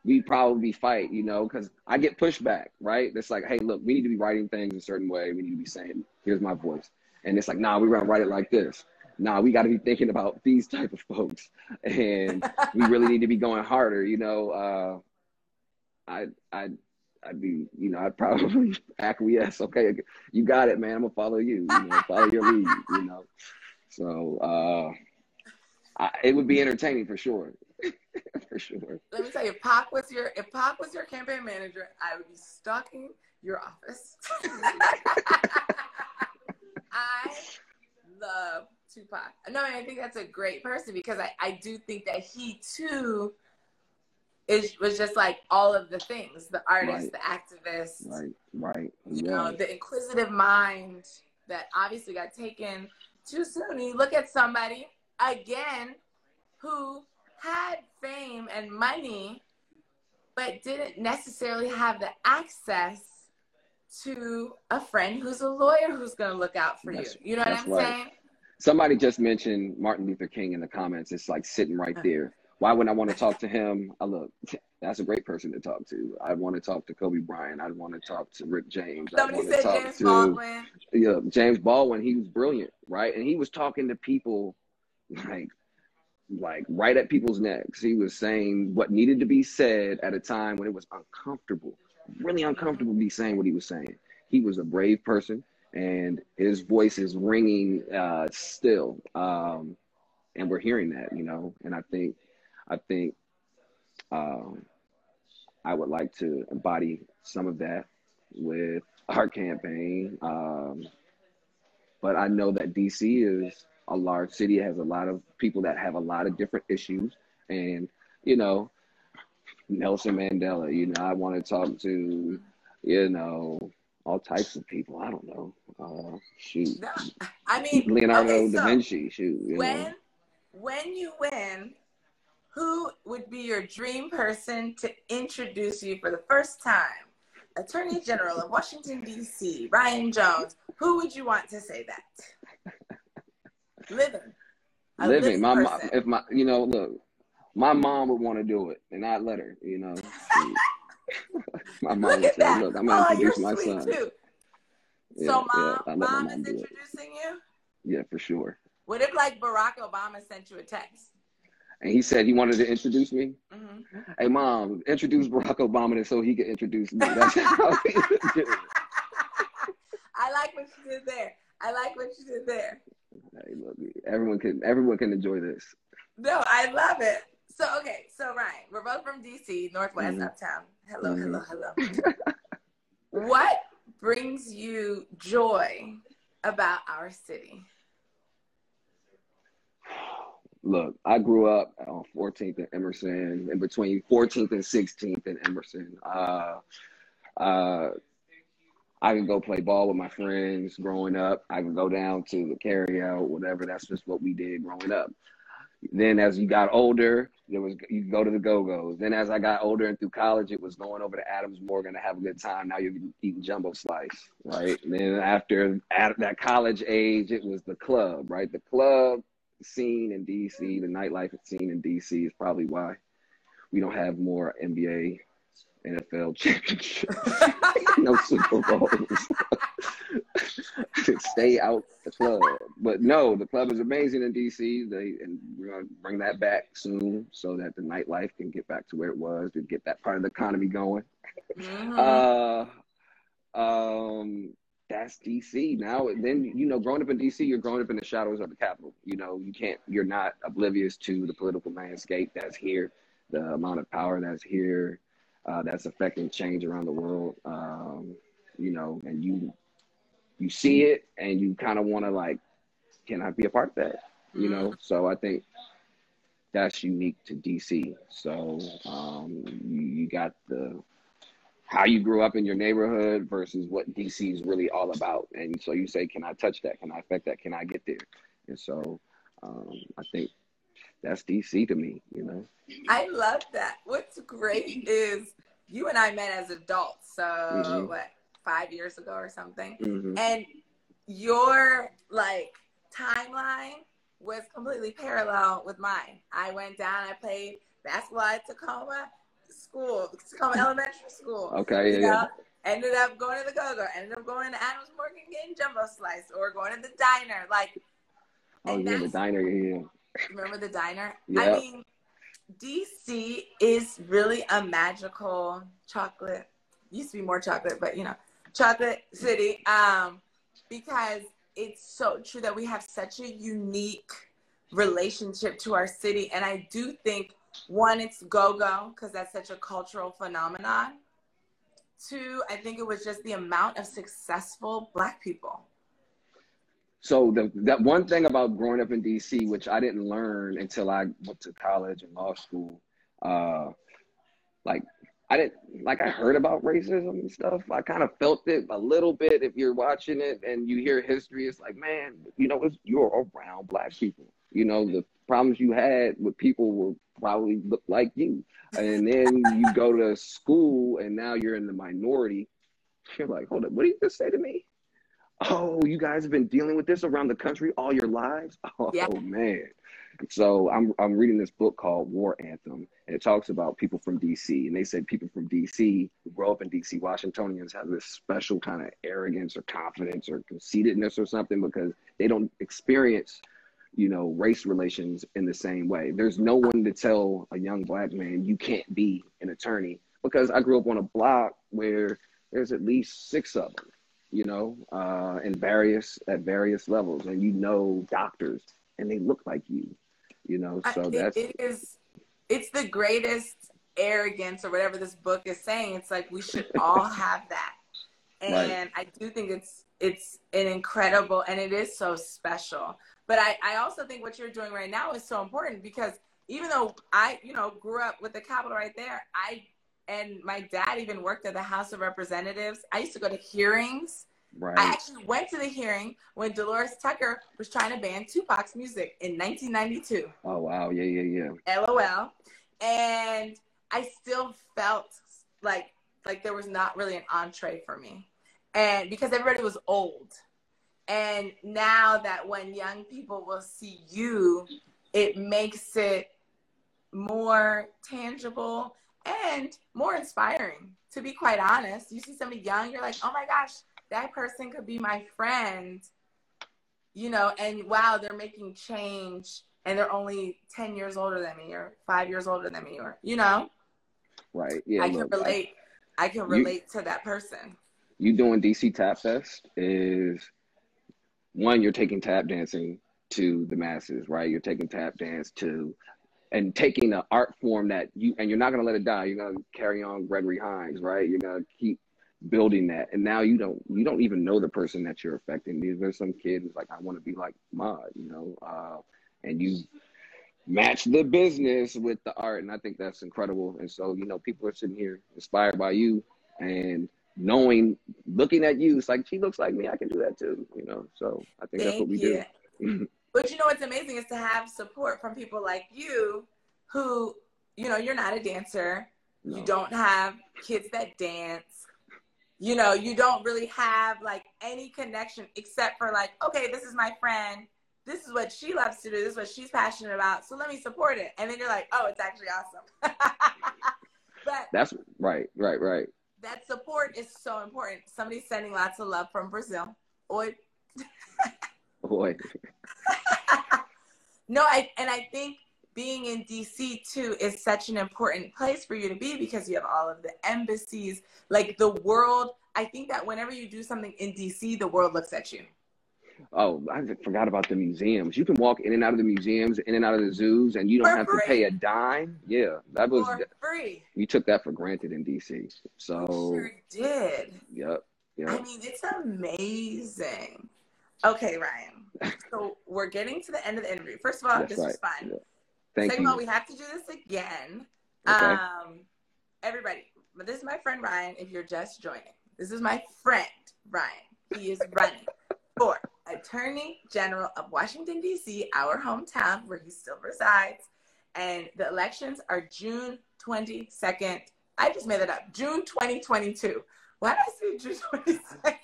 B: we'd probably fight, you know, because I get pushback, right? It's like, hey, look, we need to be writing things a certain way. We need to be saying, here's my voice. And it's like, nah, we're gonna write it like this. Nah, we got to be thinking about these type of folks, and we really need to be going harder. You know, uh, I I I'd be, you know, I'd probably acquiesce. Okay, you got it, man. I'm gonna follow you. you know, follow your lead. You know, so uh, I, it would be entertaining for sure. for sure.
A: Let me tell you, if Pac was your if Pac was your campaign manager, I would be stalking your office. I love Tupac. No, I, think that's a great person because I, I do think that he too it was just like all of the things the artist, right. the activist,
B: right, right,
A: you yeah. know, the inquisitive mind that obviously got taken too soon. You look at somebody again who had fame and money, but didn't necessarily have the access to a friend who's a lawyer who's going to look out for that's, you. You know what I'm right. saying?
B: Somebody just mentioned Martin Luther King in the comments. It's like sitting right uh-huh. there why wouldn't I want to talk to him? I look, that's a great person to talk to. I want to talk to Kobe Bryant. I want to talk to Rick James.
A: Somebody
B: I want
A: said
B: to talk
A: James
B: to
A: Baldwin.
B: yeah, James Baldwin. He was brilliant, right? And he was talking to people like like right at people's necks. He was saying what needed to be said at a time when it was uncomfortable, really uncomfortable to be saying what he was saying. He was a brave person, and his voice is ringing uh, still. Um, and we're hearing that, you know. And I think I think um, I would like to embody some of that with our campaign. Um, but I know that DC is a large city. It has a lot of people that have a lot of different issues. And, you know, Nelson Mandela, you know, I want to talk to, you know, all types of people. I don't know. Uh, shoot.
A: I mean,
B: Leonardo okay, so da Vinci, shoot.
A: when,
B: know.
A: when you win, who would be your dream person to introduce you for the first time? Attorney General of Washington, D.C., Ryan Jones. Who would you want to say that? Living.
B: living. My mom, if my, you know, look, my mom would want to do it, and I'd let her. You know, my mom would say, "Look, I'm gonna oh, introduce my son." Too.
A: Yeah, so, mom, yeah, mom is introducing you.
B: Yeah, for sure.
A: What if like Barack Obama sent you a text?
B: and he said he wanted to introduce me. Mm-hmm. Hey, mom, introduce Barack Obama so he could introduce me. That's how
A: he I like what you did there. I like what you did there.
B: Everyone can everyone can enjoy this.
A: no, I love it. So okay, so Ryan, we're both from DC, Northwest mm-hmm. Uptown. Hello, mm-hmm. hello, hello. what brings you joy about our city?
B: Look, I grew up on 14th and Emerson, in between 14th and 16th and Emerson. Uh, uh, I can go play ball with my friends growing up. I can go down to the carryout, whatever. That's just what we did growing up. Then as you got older, there was you go to the Go Go's. Then as I got older and through college, it was going over to Adams Morgan to have a good time. Now you're eating jumbo slice, right? And then after at that college age, it was the club, right? The club scene in DC, the nightlife scene in DC is probably why we don't have more NBA, NFL championships, no Super Bowls. Stay out the club. But no, the club is amazing in DC. They and we're gonna bring that back soon so that the nightlife can get back to where it was to get that part of the economy going. Mm-hmm. Uh, um, that's DC now. Then you know, growing up in DC, you're growing up in the shadows of the Capitol. You know, you can't, you're not oblivious to the political landscape that's here, the amount of power that's here, uh, that's affecting change around the world. Um, you know, and you you see it and you kind of want to like, can I be a part of that? You know, mm-hmm. so I think that's unique to DC. So um, you, you got the how you grew up in your neighborhood versus what DC is really all about. And so you say, can I touch that? Can I affect that? Can I get there? And so um, I think that's DC to me, you know.
A: I love that. What's great is you and I met as adults. So mm-hmm. what, five years ago or something? Mm-hmm. And your like timeline was completely parallel with mine. I went down, I played basketball at Tacoma school, Tacoma Elementary School.
B: Okay, yeah, yeah.
A: Ended up going to the go-go. Ended up going to Adams Morgan getting jumbo slice, or going to the diner. Like,
B: oh yeah, the diner. Yeah.
A: Remember the diner? Yeah. I mean, DC is really a magical chocolate. Used to be more chocolate, but you know, chocolate city. Um, because it's so true that we have such a unique relationship to our city, and I do think one, it's go go because that's such a cultural phenomenon. Two, I think it was just the amount of successful Black people.
B: So the that one thing about growing up in DC, which I didn't learn until I went to college and law school, uh, like I didn't like I heard about racism and stuff. I kind of felt it a little bit. If you're watching it and you hear history, it's like, man, you know, you're around black people. You know, the problems you had with people will probably look like you. And then you go to school and now you're in the minority. You're like, hold up, what did you just say to me? Oh, you guys have been dealing with this around the country all your lives? Oh yeah. man. So I'm I'm reading this book called War Anthem, and it talks about people from DC. And they say people from DC who grow up in DC, Washingtonians have this special kind of arrogance or confidence or conceitedness or something because they don't experience you know, race relations in the same way. There's no one to tell a young black man you can't be an attorney because I grew up on a block where there's at least six of them, you know, uh, in various at various levels, and you know doctors, and they look like you, you know. So I, that's
A: it is. It's the greatest arrogance or whatever this book is saying. It's like we should all have that, and right. I do think it's it's an incredible and it is so special. But I, I also think what you're doing right now is so important because even though I, you know, grew up with the capital right there, I and my dad even worked at the House of Representatives. I used to go to hearings. Right. I actually went to the hearing when Delores Tucker was trying to ban Tupac's music in 1992.
B: Oh wow, yeah, yeah,
A: yeah. LOL. And I still felt like like there was not really an entree for me. And because everybody was old. And now that when young people will see you, it makes it more tangible and more inspiring. To be quite honest, you see somebody young, you're like, oh my gosh, that person could be my friend. You know, and wow, they're making change and they're only 10 years older than me or five years older than me or, you know?
B: Right. Yeah.
A: I can relate. I, I can relate you, to that person.
B: You doing DC Tap Fest is one, you're taking tap dancing to the masses, right? You're taking tap dance to and taking an art form that you and you're not gonna let it die. You're gonna carry on Gregory Hines, right? You're gonna keep building that. And now you don't you don't even know the person that you're affecting. There's some kid who's like, I want to be like Maud, you know, uh, and you match the business with the art, and I think that's incredible. And so, you know, people are sitting here inspired by you and knowing, looking at you, it's like she looks like me. I can do that too, you know. So I think Thank that's what we you.
A: do. but you know what's amazing is to have support from people like you, who, you know, you're not a dancer. No. You don't have kids that dance. You know, you don't really have like any connection except for like, okay, this is my friend this is what she loves to do. This is what she's passionate about. So let me support it. And then you're like, oh, it's actually awesome.
B: but that's right, right, right.
A: That support is so important. Somebody's sending lots of love from Brazil. Oi.
B: Oi.
A: no, I and I think being in DC too is such an important place for you to be because you have all of the embassies, like the world. I think that whenever you do something in DC, the world looks at you.
B: Oh, I forgot about the museums. You can walk in and out of the museums, in and out of the zoos, and you don't for have free. to pay a dime. Yeah, that was
A: for free.
B: You took that for granted in DC. So
A: sure did.
B: Yep. Yep.
A: I mean, it's amazing. Okay, Ryan. so we're getting to the end of the interview. First of all, That's this right. was fun. Yeah.
B: Thank
A: Second
B: you.
A: of all, we have to do this again. Okay. Um, everybody, this is my friend Ryan. If you're just joining, this is my friend Ryan. He is running for Attorney General of Washington, D.C., our hometown where he still resides. And the elections are June 22nd. I just made it up. June 2022. Why did I say June 22nd?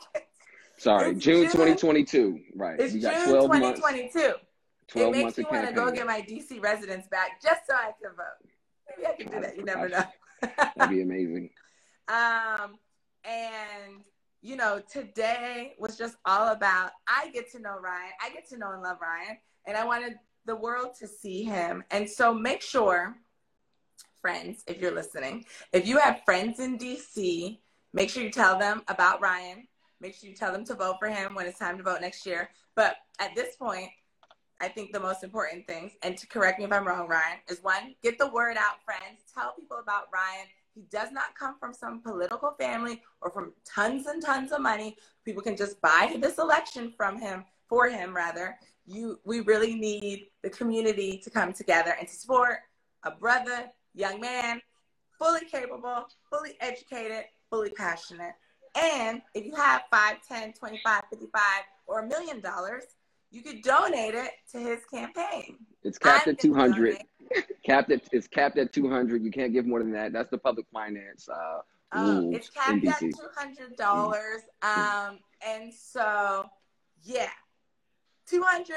B: Sorry, June, June, 2022. Right.
A: It's June 2022. Months, 12 it makes me want to go get my DC residence back just so I can vote. Maybe I can do that. You never know.
B: That'd be amazing.
A: um, and you know, today was just all about I get to know Ryan, I get to know and love Ryan, and I wanted the world to see him. And so make sure, friends, if you're listening, if you have friends in DC, make sure you tell them about Ryan. Make sure you tell them to vote for him when it's time to vote next year. But at this point, I think the most important things, and to correct me if I'm wrong, Ryan, is one, get the word out, friends. Tell people about Ryan he does not come from some political family or from tons and tons of money. People can just buy this election from him, for him rather. You, we really need the community to come together and to support a brother, young man, fully capable, fully educated, fully passionate. And if you have 5, 10, 25, 55, or a million dollars, you could donate it to his campaign.
B: It's capped at 200 capped at it's capped at 200 you can't give more than that. That's the public finance uh
A: um, it's capped at $200 mm-hmm. um and so yeah. 200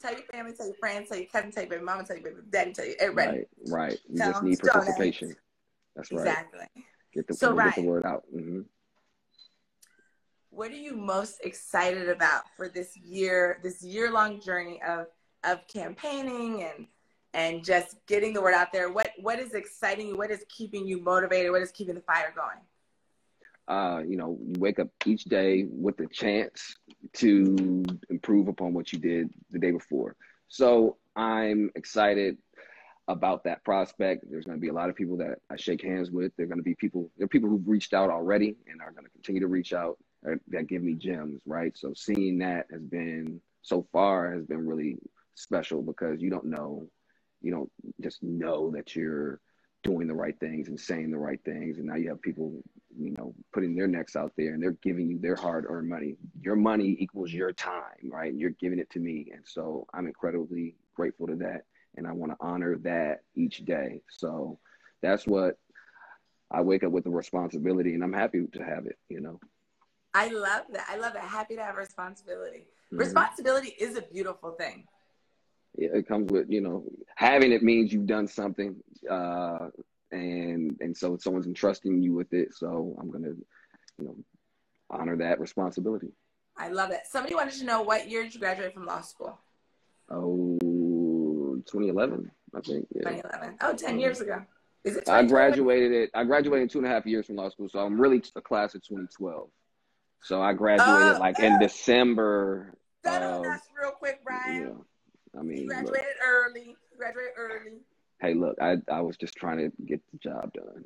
A: tell your family tell your friends tell your cousin tell your baby mama tell your baby daddy tell you everybody.
B: Right right. You tell just need participation. That's right.
A: Exactly.
B: Get the, so, right. get the word out. Mm-hmm.
A: What are you most excited about for this year this year long journey of of campaigning and and just getting the word out there. What what is exciting you? What is keeping you motivated? What is keeping the fire going?
B: Uh, you know, you wake up each day with the chance to improve upon what you did the day before. So I'm excited about that prospect. There's going to be a lot of people that I shake hands with. There are going to be people. There are people who've reached out already and are going to continue to reach out that give me gems. Right. So seeing that has been so far has been really special because you don't know you don't just know that you're doing the right things and saying the right things. And now you have people you know putting their necks out there and they're giving you their hard-earned money. Your money equals your time right? And you're giving it to me. And so i'm incredibly grateful to that. And i want to honor that each day. So that's what i wake up with the responsibility and i'm happy to have it you know
A: i love that. I love that. Happy to have responsibility. Mm-hmm. responsibility is a beautiful thing.
B: It comes with you know having it means you've done something uh, and and so someone's entrusting you with it. So i'm gonna you know honor that responsibility.
A: I love it. Somebody wanted to know what year did you graduate from law school?
B: Oh 2011 i think
A: yeah. 2011 oh 10 years ago. Is it
B: i graduated it i graduated two and a half years from law school so i'm really a class of 2012 so i graduated oh, like in december
A: settle uh, real quick brian yeah
B: I mean,
A: You
B: look,
A: graduated early. Graduated early.
B: hey, look, I I was just trying to get the job done.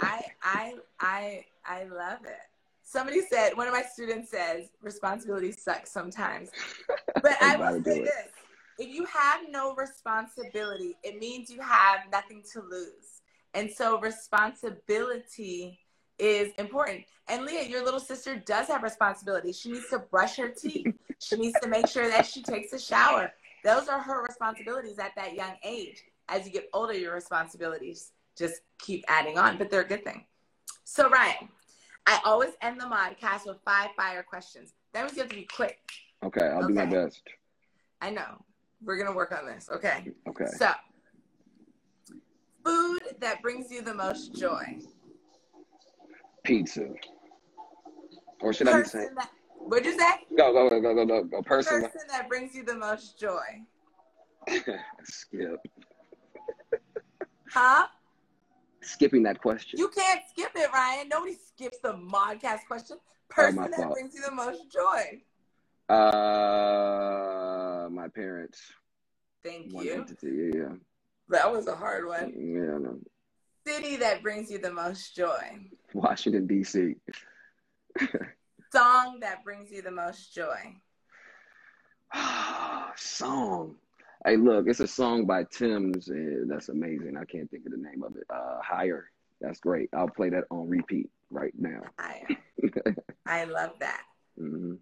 A: I, I, I, I love it. Somebody said, one of my students says, responsibility sucks sometimes. But I will say
B: it.
A: this if you have no responsibility, it means you have nothing to lose. And so responsibility is important. And Leah, your little sister does have responsibility. She needs to brush her teeth. She needs to make sure that she takes a shower. Those are her responsibilities at that young age. As you get older, your responsibilities just keep adding on, but they're a good thing. So, Ryan, I always end the podcast with five fire questions. That means you have to be quick.
B: Okay, I'll do my best.
A: I know. We're going to work on this. Okay.
B: Okay,
A: So, food that brings you the most joy.
B: Pizza. Or should I be saying?
A: That, what'd you say?
B: Go go go go go go go. Person.
A: Person that brings you the most joy.
B: Skip.
A: Huh?
B: Skipping that question.
A: You can't skip it, Ryan. Nobody skips the modcast question.
B: Oh,
A: Person
B: my
A: that
B: fault.
A: brings you the most joy.
B: Uh, my parents.
A: Thank
B: One
A: you.
B: entity. Yeah,
A: That was a hard one.
B: yeah. No.
A: City that brings you the most joy.
B: Washington D.C.
A: Song that brings you the most joy.
B: song. Hey, look, it's a song by Tems. Uh, that's amazing. I can't think of the name of it. Uh, Higher. That's great. I'll play that on repeat right now.
A: I I love that.
B: hmm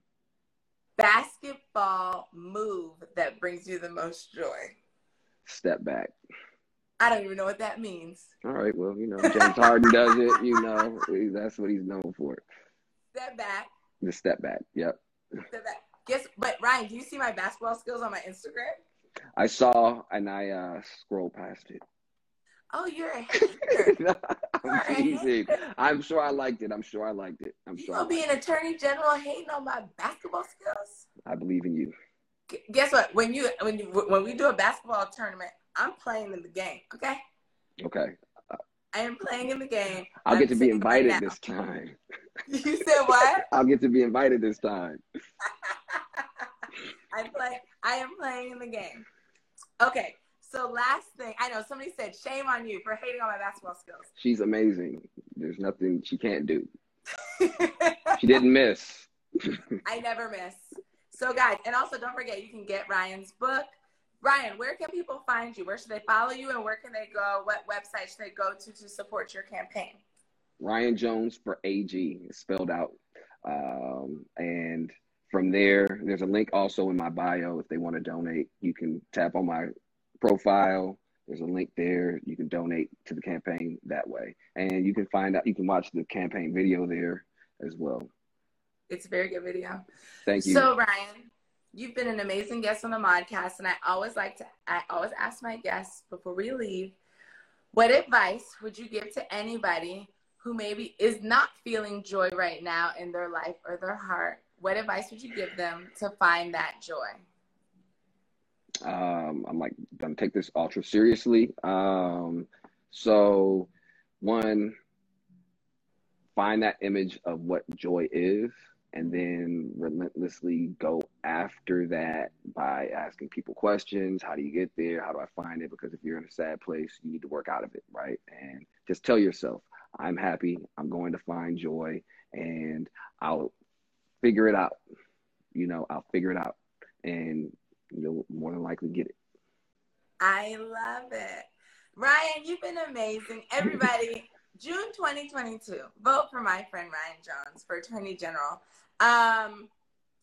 A: Basketball move that brings you the most joy.
B: Step back.
A: I don't even know what that means.
B: All right. Well, you know, James Harden does it. You know, that's what he's known for.
A: Step back.
B: The step back. Yep.
A: Step back. Guess but Ryan, do you see my basketball skills on my Instagram?
B: I saw and I uh scrolled past it.
A: Oh, you're a hater.
B: I'm teasing. I'm sure I liked it. I'm sure I liked it. I'm
A: You
B: sure.
A: Gonna be an attorney general hating on my basketball skills?
B: I believe in you.
A: Gu- Guess what? When you when you when we do a basketball tournament, I'm playing in the game. Okay,
B: Okay.
A: I am playing in the game.
B: I'll get to be invited this time.
A: You said what?
B: I'll get to be invited this time.
A: I play. I am playing in the game. Okay. So last thing, I know somebody said shame on you for hating on my basketball skills.
B: She's amazing. There's nothing she can't do. She didn't miss.
A: I never miss. So guys, and also don't forget you can get Ryan's book. Ryan, where can people find you? Where should they follow you and where can they go? What website should they go to to support your campaign?
B: Ryan Jones for AG, spelled out. Um, and from there, there's a link also in my bio if they want to donate. You can tap on my profile. There's a link there. You can donate to the campaign that way. And you can find out, you can watch the campaign video there as well.
A: It's a very good video.
B: Thank you.
A: So Ryan, you've been an amazing guest on the podcast, and I always like to I always ask my guests before we leave, what advice would you give to anybody who maybe is not feeling joy right now in their life or their heart? What advice would you give them to find that joy?
B: um, I'm like gonna take this ultra seriously. Um, so one, find that image of what joy is, and then relentlessly go after that by asking people questions. How do you get there? How do I find it? Because if you're in a sad place, you need to work out of it, right? And just tell yourself, I'm happy. I'm going to find joy, and I'll figure it out. You know, I'll figure it out, and you'll more than likely get it.
A: I love it. Ryan, you've been amazing. Everybody, June 2022, vote for my friend Ryan Jones for Attorney General. Um,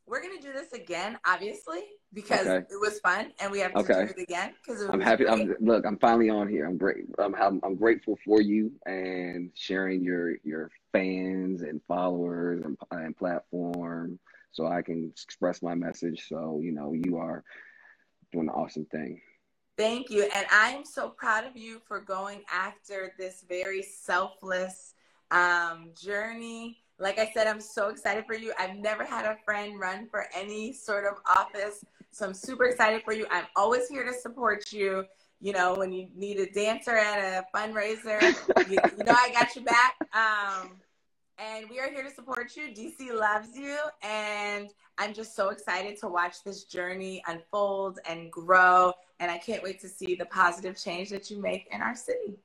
A: we're gonna do this again, obviously, because
B: Okay.
A: it was fun, and we have to
B: Okay.
A: do it again because
B: I'm happy. I'm, look, I'm finally on here. I'm great. I'm, I'm I'm grateful for you and sharing your your fans and followers and, and platform, so I can express my message. So you know, you are doing an awesome thing.
A: Thank you. And I am so proud of you for going after this very selfless um, journey. Like I said, I'm so excited for you. I've never had a friend run for any sort of office. So I'm super excited for you. I'm always here to support you. You know, when you need a dancer at a fundraiser, you, you know I got your back. Um, And we are here to support you. DC loves you. And I'm just so excited to watch this journey unfold and grow. And I can't wait to see the positive change that you make in our city.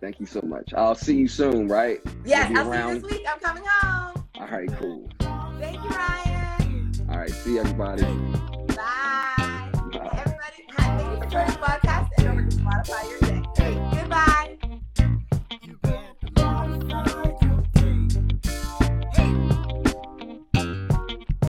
B: Thank you so much. I'll see you soon, right?
A: Yes, I'll around. see you this week. I'm coming home.
B: All right, cool.
A: Thank you, Ryan.
B: All right, see everybody.
A: Bye. Bye. Everybody, thank you for joining the podcast.